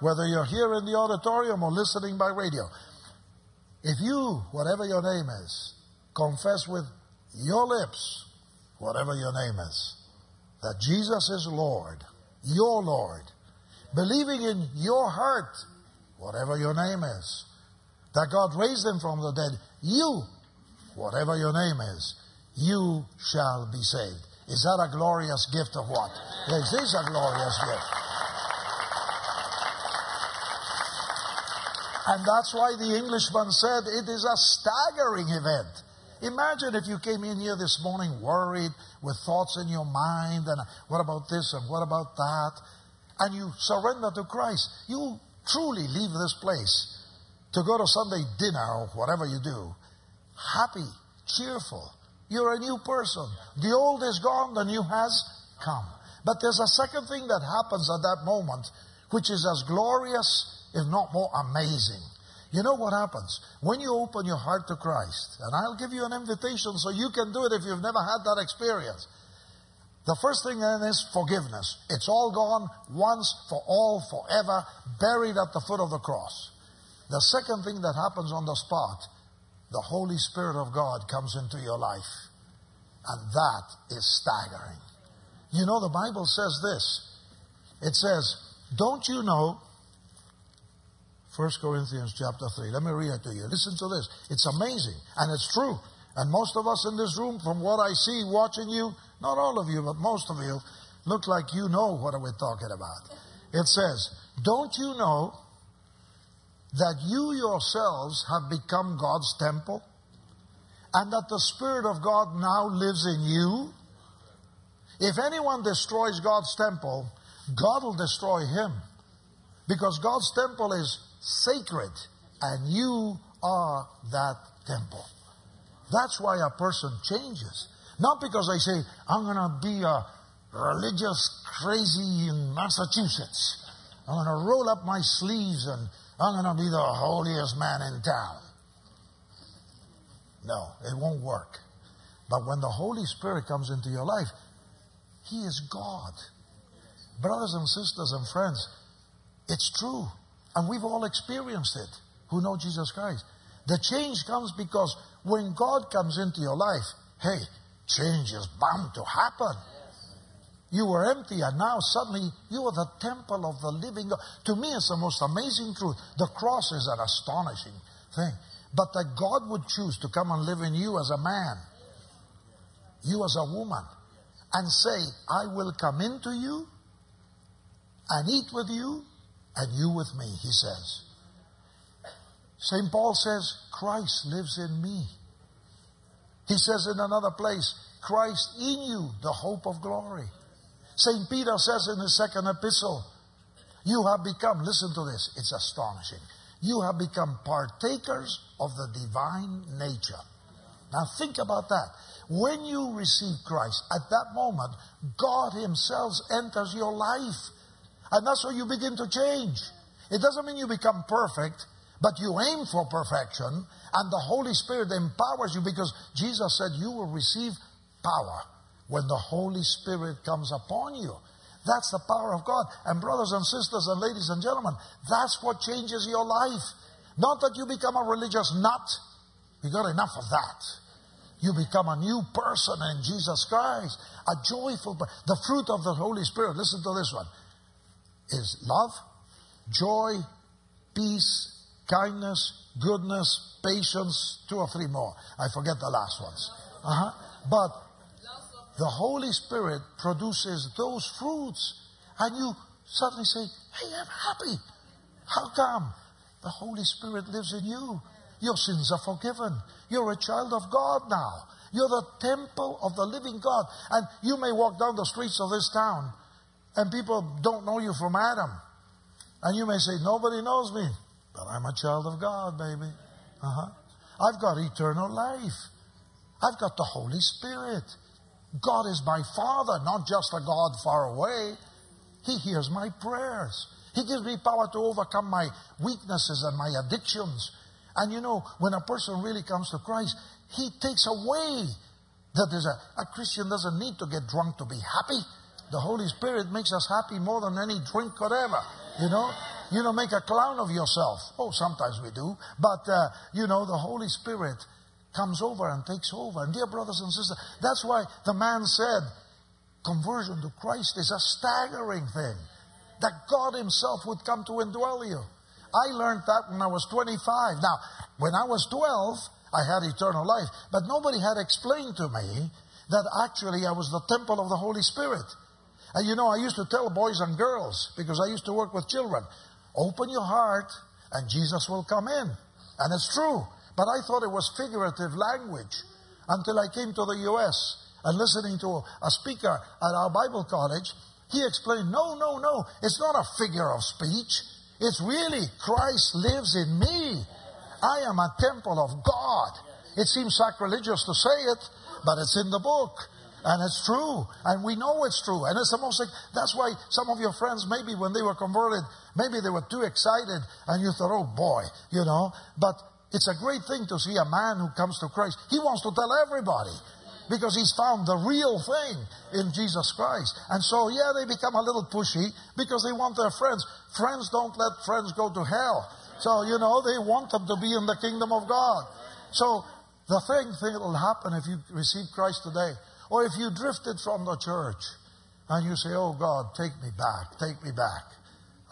[SPEAKER 1] whether you're here in the auditorium or listening by radio. If you, whatever your name is, confess with your lips, whatever your name is, that Jesus is Lord, your Lord, believing in your heart, whatever your name is, that God raised him from the dead, you, whatever your name is, you shall be saved. Is that a glorious gift of what? Yes, this is a glorious gift. And that's why the Englishman said it is a staggering event. Imagine if you came in here this morning worried with thoughts in your mind and what about this and what about that, and you surrender to Christ. You truly leave this place to go to Sunday dinner or whatever you do, happy, cheerful. You're a new person. The old is gone, the new has come. But there's a second thing that happens at that moment, which is as glorious, if not more amazing. You know what happens? When you open your heart to Christ, and I'll give you an invitation so you can do it if you've never had that experience. The first thing then is forgiveness. It's all gone once for all, forever, buried at the foot of the cross. The second thing that happens on the spot, the Holy Spirit of God comes into your life. And that is staggering. You know, the Bible says this. It says, Don't you know? 1 Corinthians chapter 3. Let me read it to you. Listen to this. It's amazing. And it's true. And most of us in this room, from what I see watching you, not all of you, but most of you, look like you know what we're talking about. It says, Don't you know that you yourselves have become God's temple and that the Spirit of God now lives in you? If anyone destroys God's temple, God will destroy him because God's temple is sacred and you are that temple. That's why a person changes. Not because they say, I'm going to be a religious crazy in Massachusetts. I'm going to roll up my sleeves and I'm going to be the holiest man in town. No, it won't work. But when the Holy Spirit comes into your life, He is God. Brothers and sisters and friends, it's true. And we've all experienced it who know Jesus Christ. The change comes because when God comes into your life, hey, change is bound to happen. You were empty and now suddenly you are the temple of the living God. To me, it's the most amazing truth. The cross is an astonishing thing. But that God would choose to come and live in you as a man, you as a woman, and say, I will come into you and eat with you and you with me, he says. St. Paul says, Christ lives in me. He says in another place, Christ in you, the hope of glory. St. Peter says in his second epistle, You have become, listen to this, it's astonishing. You have become partakers of the divine nature. Now think about that. When you receive Christ, at that moment, God Himself enters your life. And that's where you begin to change. It doesn't mean you become perfect, but you aim for perfection, and the Holy Spirit empowers you because Jesus said you will receive power when the Holy Spirit comes upon you. That's the power of God. And brothers and sisters and ladies and gentlemen, that's what changes your life. Not that you become a religious nut. You got enough of that. You become a new person in Jesus Christ. A joyful, the fruit of the Holy Spirit, listen to this one, is love, joy, peace, kindness, goodness, patience, two or three more. I forget the last ones. Uh-huh. But the Holy Spirit produces those fruits. And you suddenly say, Hey, I'm happy. How come? The Holy Spirit lives in you. Your sins are forgiven. You're a child of God now. You're the temple of the living God. And you may walk down the streets of this town and people don't know you from Adam. And you may say, Nobody knows me. But I'm a child of God, baby. Uh-huh. I've got eternal life. I've got the Holy Spirit. God is my Father, not just a God far away. He hears my prayers. He gives me power to overcome my weaknesses and my addictions. And you know, when a person really comes to Christ, He takes away that there's a, a Christian doesn't need to get drunk to be happy, The Holy Spirit makes us happy more than any drink could ever. You know? You know, make a clown of yourself. Oh, sometimes we do. But, uh, you know, the Holy Spirit comes over and takes over. And dear brothers and sisters, that's why the man said, conversion to Christ is a staggering thing. That God Himself would come to indwell you. I learned that when I was 25. Now, when I was 12, I had eternal life. But nobody had explained to me that actually I was the temple of the Holy Spirit. And you know, I used to tell boys and girls, because I used to work with children, open your heart and Jesus will come in. And it's true. But I thought it was figurative language until I came to the U.S. and listening to a speaker at our Bible college. He explained, no, no, no, it's not a figure of speech. It's really Christ lives in me. I am a temple of God. It seems sacrilegious to say it, but it's in the book. And it's true. And we know it's true. And it's the most, that's why some of your friends, maybe when they were converted, maybe they were too excited and you thought, oh boy, you know. But it's a great thing to see a man who comes to Christ. He wants to tell everybody because he's found the real thing in Jesus Christ. And so, yeah, they become a little pushy because they want their friends. Friends don't let friends go to hell. So, you know, they want them to be in the kingdom of God. So, the thing, thing that will happen if you receive Christ today, or if you drifted from the church and you say, Oh God, take me back, take me back.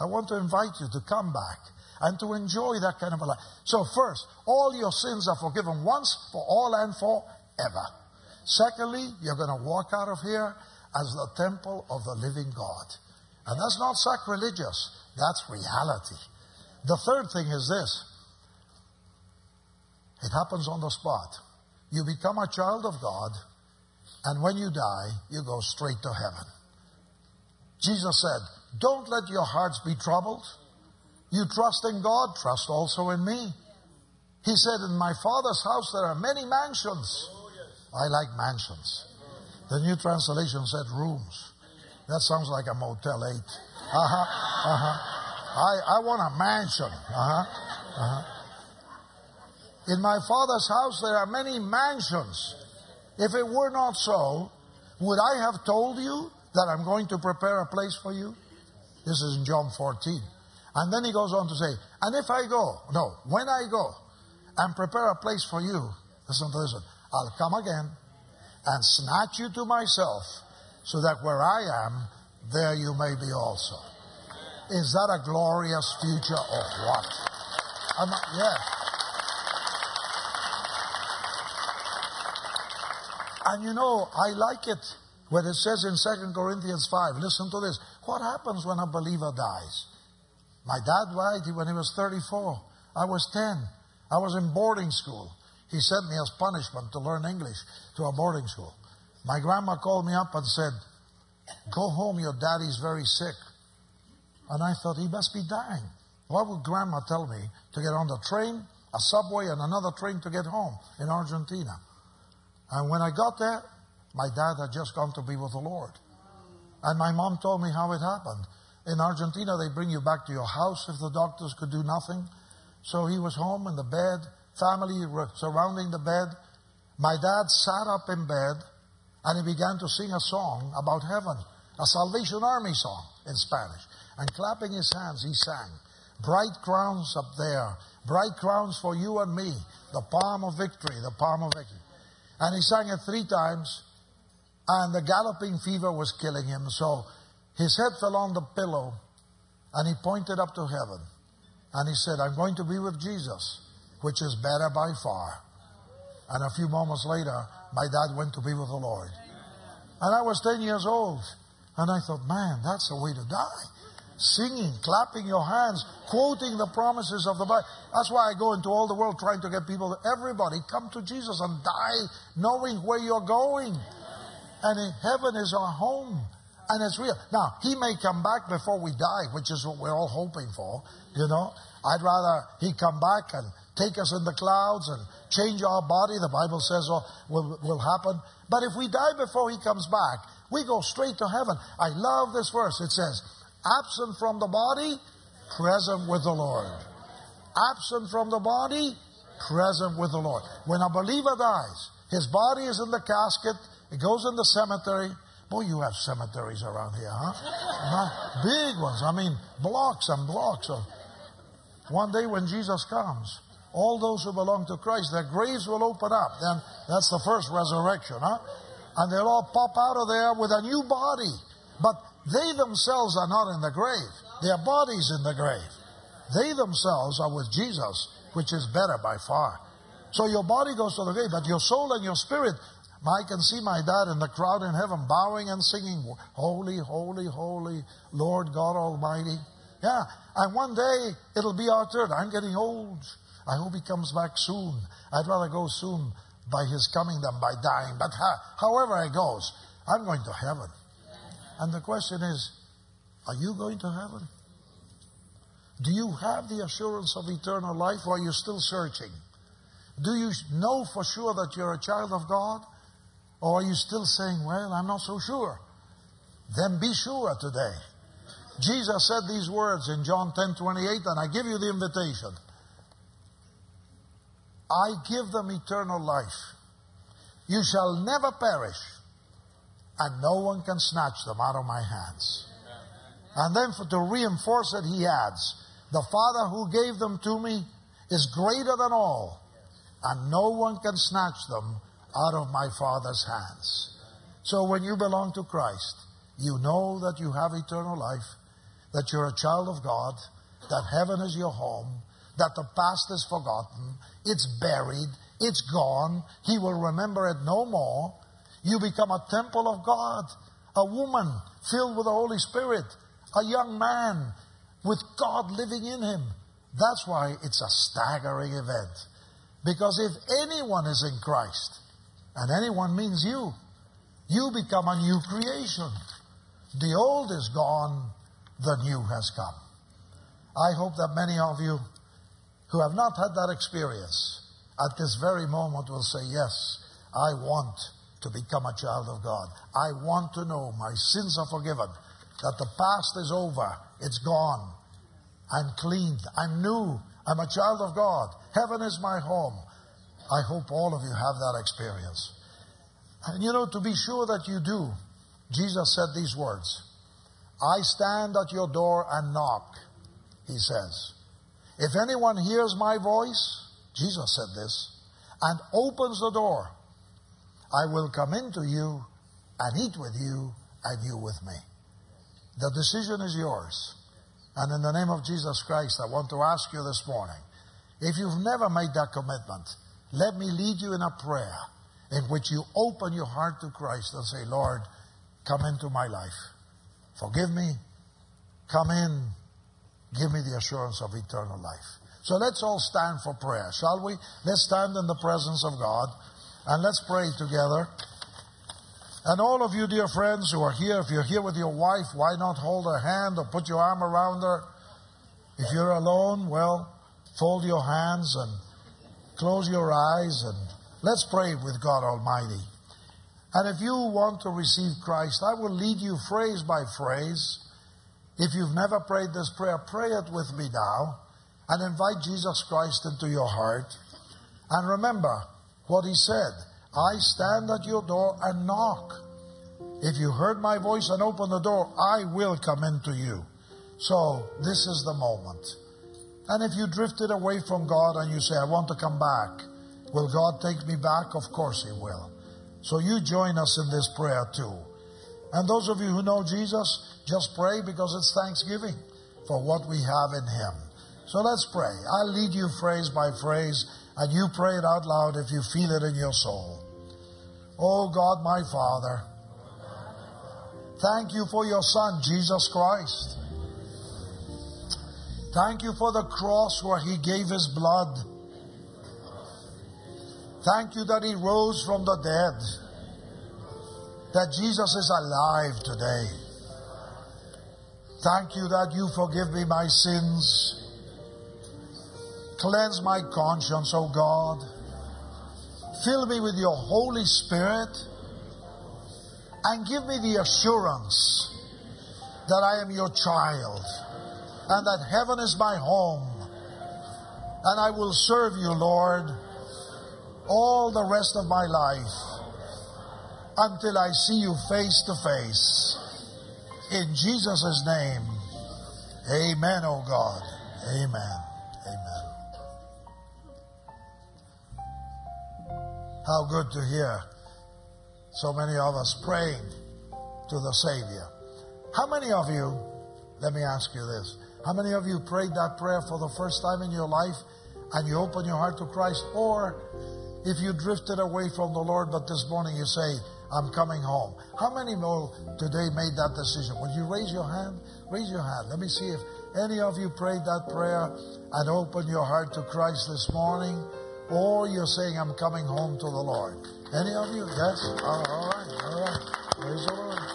[SPEAKER 1] I want to invite you to come back and to enjoy that kind of a life. So, first, all your sins are forgiven once, for all, and forever. Secondly, you're going to walk out of here as the temple of the living God. And that's not sacrilegious, that's reality. The third thing is this it happens on the spot. You become a child of God, and when you die, you go straight to heaven. Jesus said, Don't let your hearts be troubled. You trust in God, trust also in me. He said, In my Father's house there are many mansions. I like mansions. The New Translation said rooms. That sounds like a Motel 8. Uh huh. Uh huh. I, I want a mansion. Uh huh. Uh huh. In my Father's house there are many mansions. If it were not so, would I have told you that I'm going to prepare a place for you? This is in John 14. And then he goes on to say, and if I go, no, when I go and prepare a place for you, listen to this, I'll come again and snatch you to myself so that where I am, there you may be also. Is that a glorious future of what? I'm, yeah. And you know, I like it when it says in 2 Corinthians 5, listen to this. What happens when a believer dies? My dad died when he was 34. I was 10. I was in boarding school. He sent me as punishment to learn English to a boarding school. My grandma called me up and said, Go home, your daddy's very sick. And I thought, he must be dying. Why would grandma tell me to get on the train, a subway, and another train to get home in Argentina? And when I got there, my dad had just gone to be with the Lord. And my mom told me how it happened. In Argentina, they bring you back to your house if the doctors could do nothing. So he was home in the bed, family surrounding the bed. My dad sat up in bed and he began to sing a song about heaven, a Salvation Army song in Spanish. And clapping his hands, he sang, Bright crowns up there, bright crowns for you and me, the palm of victory, the palm of victory. And he sang it three times, and the galloping fever was killing him. So his head fell on the pillow and he pointed up to heaven. And he said, I'm going to be with Jesus, which is better by far. And a few moments later, my dad went to be with the Lord. And I was 10 years old. And I thought, man, that's the way to die. Singing, clapping your hands, quoting the promises of the Bible. That's why I go into all the world trying to get people, everybody, come to Jesus and die knowing where you're going. And heaven is our home. And it's real. Now, he may come back before we die, which is what we're all hoping for, you know. I'd rather he come back and take us in the clouds and change our body, the Bible says will, will happen. But if we die before he comes back, we go straight to heaven. I love this verse. It says, absent from the body, present with the Lord. Absent from the body, present with the Lord. When a believer dies, his body is in the casket, it goes in the cemetery, Boy, you have cemeteries around here, huh? big ones. I mean, blocks and blocks of. One day when Jesus comes, all those who belong to Christ, their graves will open up. Then that's the first resurrection, huh? And they'll all pop out of there with a new body. But they themselves are not in the grave. Their body's in the grave. They themselves are with Jesus, which is better by far. So your body goes to the grave, but your soul and your spirit I can see my dad in the crowd in heaven bowing and singing, Holy, holy, holy, Lord God Almighty. Yeah, and one day it'll be our turn. I'm getting old. I hope he comes back soon. I'd rather go soon by his coming than by dying. But however it goes, I'm going to heaven. And the question is, are you going to heaven? Do you have the assurance of eternal life or are you still searching? Do you know for sure that you're a child of God? Or are you still saying, well, I'm not so sure? Then be sure today. Jesus said these words in John 10 28, and I give you the invitation. I give them eternal life. You shall never perish, and no one can snatch them out of my hands. And then for, to reinforce it, he adds, The Father who gave them to me is greater than all, and no one can snatch them out of my Father's hands. So when you belong to Christ, you know that you have eternal life, that you're a child of God, that heaven is your home, that the past is forgotten, it's buried, it's gone, He will remember it no more. You become a temple of God, a woman filled with the Holy Spirit, a young man with God living in him. That's why it's a staggering event. Because if anyone is in Christ, and anyone means you. You become a new creation. The old is gone, the new has come. I hope that many of you who have not had that experience at this very moment will say, Yes, I want to become a child of God. I want to know my sins are forgiven, that the past is over, it's gone. I'm cleaned, I'm new, I'm a child of God. Heaven is my home. I hope all of you have that experience. And you know, to be sure that you do, Jesus said these words I stand at your door and knock, he says. If anyone hears my voice, Jesus said this, and opens the door, I will come into you and eat with you and you with me. The decision is yours. And in the name of Jesus Christ, I want to ask you this morning if you've never made that commitment, let me lead you in a prayer in which you open your heart to Christ and say, Lord, come into my life. Forgive me. Come in. Give me the assurance of eternal life. So let's all stand for prayer, shall we? Let's stand in the presence of God and let's pray together. And all of you, dear friends who are here, if you're here with your wife, why not hold her hand or put your arm around her? If you're alone, well, fold your hands and Close your eyes and let's pray with God Almighty. And if you want to receive Christ, I will lead you phrase by phrase. If you've never prayed this prayer, pray it with me now and invite Jesus Christ into your heart. And remember what he said I stand at your door and knock. If you heard my voice and open the door, I will come into you. So this is the moment. And if you drifted away from God and you say, I want to come back, will God take me back? Of course He will. So you join us in this prayer too. And those of you who know Jesus, just pray because it's Thanksgiving for what we have in Him. So let's pray. I'll lead you phrase by phrase, and you pray it out loud if you feel it in your soul. Oh God, my Father, thank you for your Son, Jesus Christ. Thank you for the cross where He gave His blood. Thank you that He rose from the dead. That Jesus is alive today. Thank you that you forgive me my sins. Cleanse my conscience, O God. Fill me with your Holy Spirit and give me the assurance that I am your child and that heaven is my home. And I will serve you, Lord, all the rest of my life. until I see you face to face. In Jesus' name, amen, oh God. Amen. Amen. How good to hear so many of us praying to the Savior. How many of you, let me ask you this, how many of you prayed that prayer for the first time in your life and you open your heart to Christ? Or if you drifted away from the Lord, but this morning you say, I'm coming home. How many know today made that decision? Would you raise your hand? Raise your hand. Let me see if any of you prayed that prayer and opened your heart to Christ this morning, or you're saying, I'm coming home to the Lord. Any of you? Yes? All right, all right. Praise the Lord.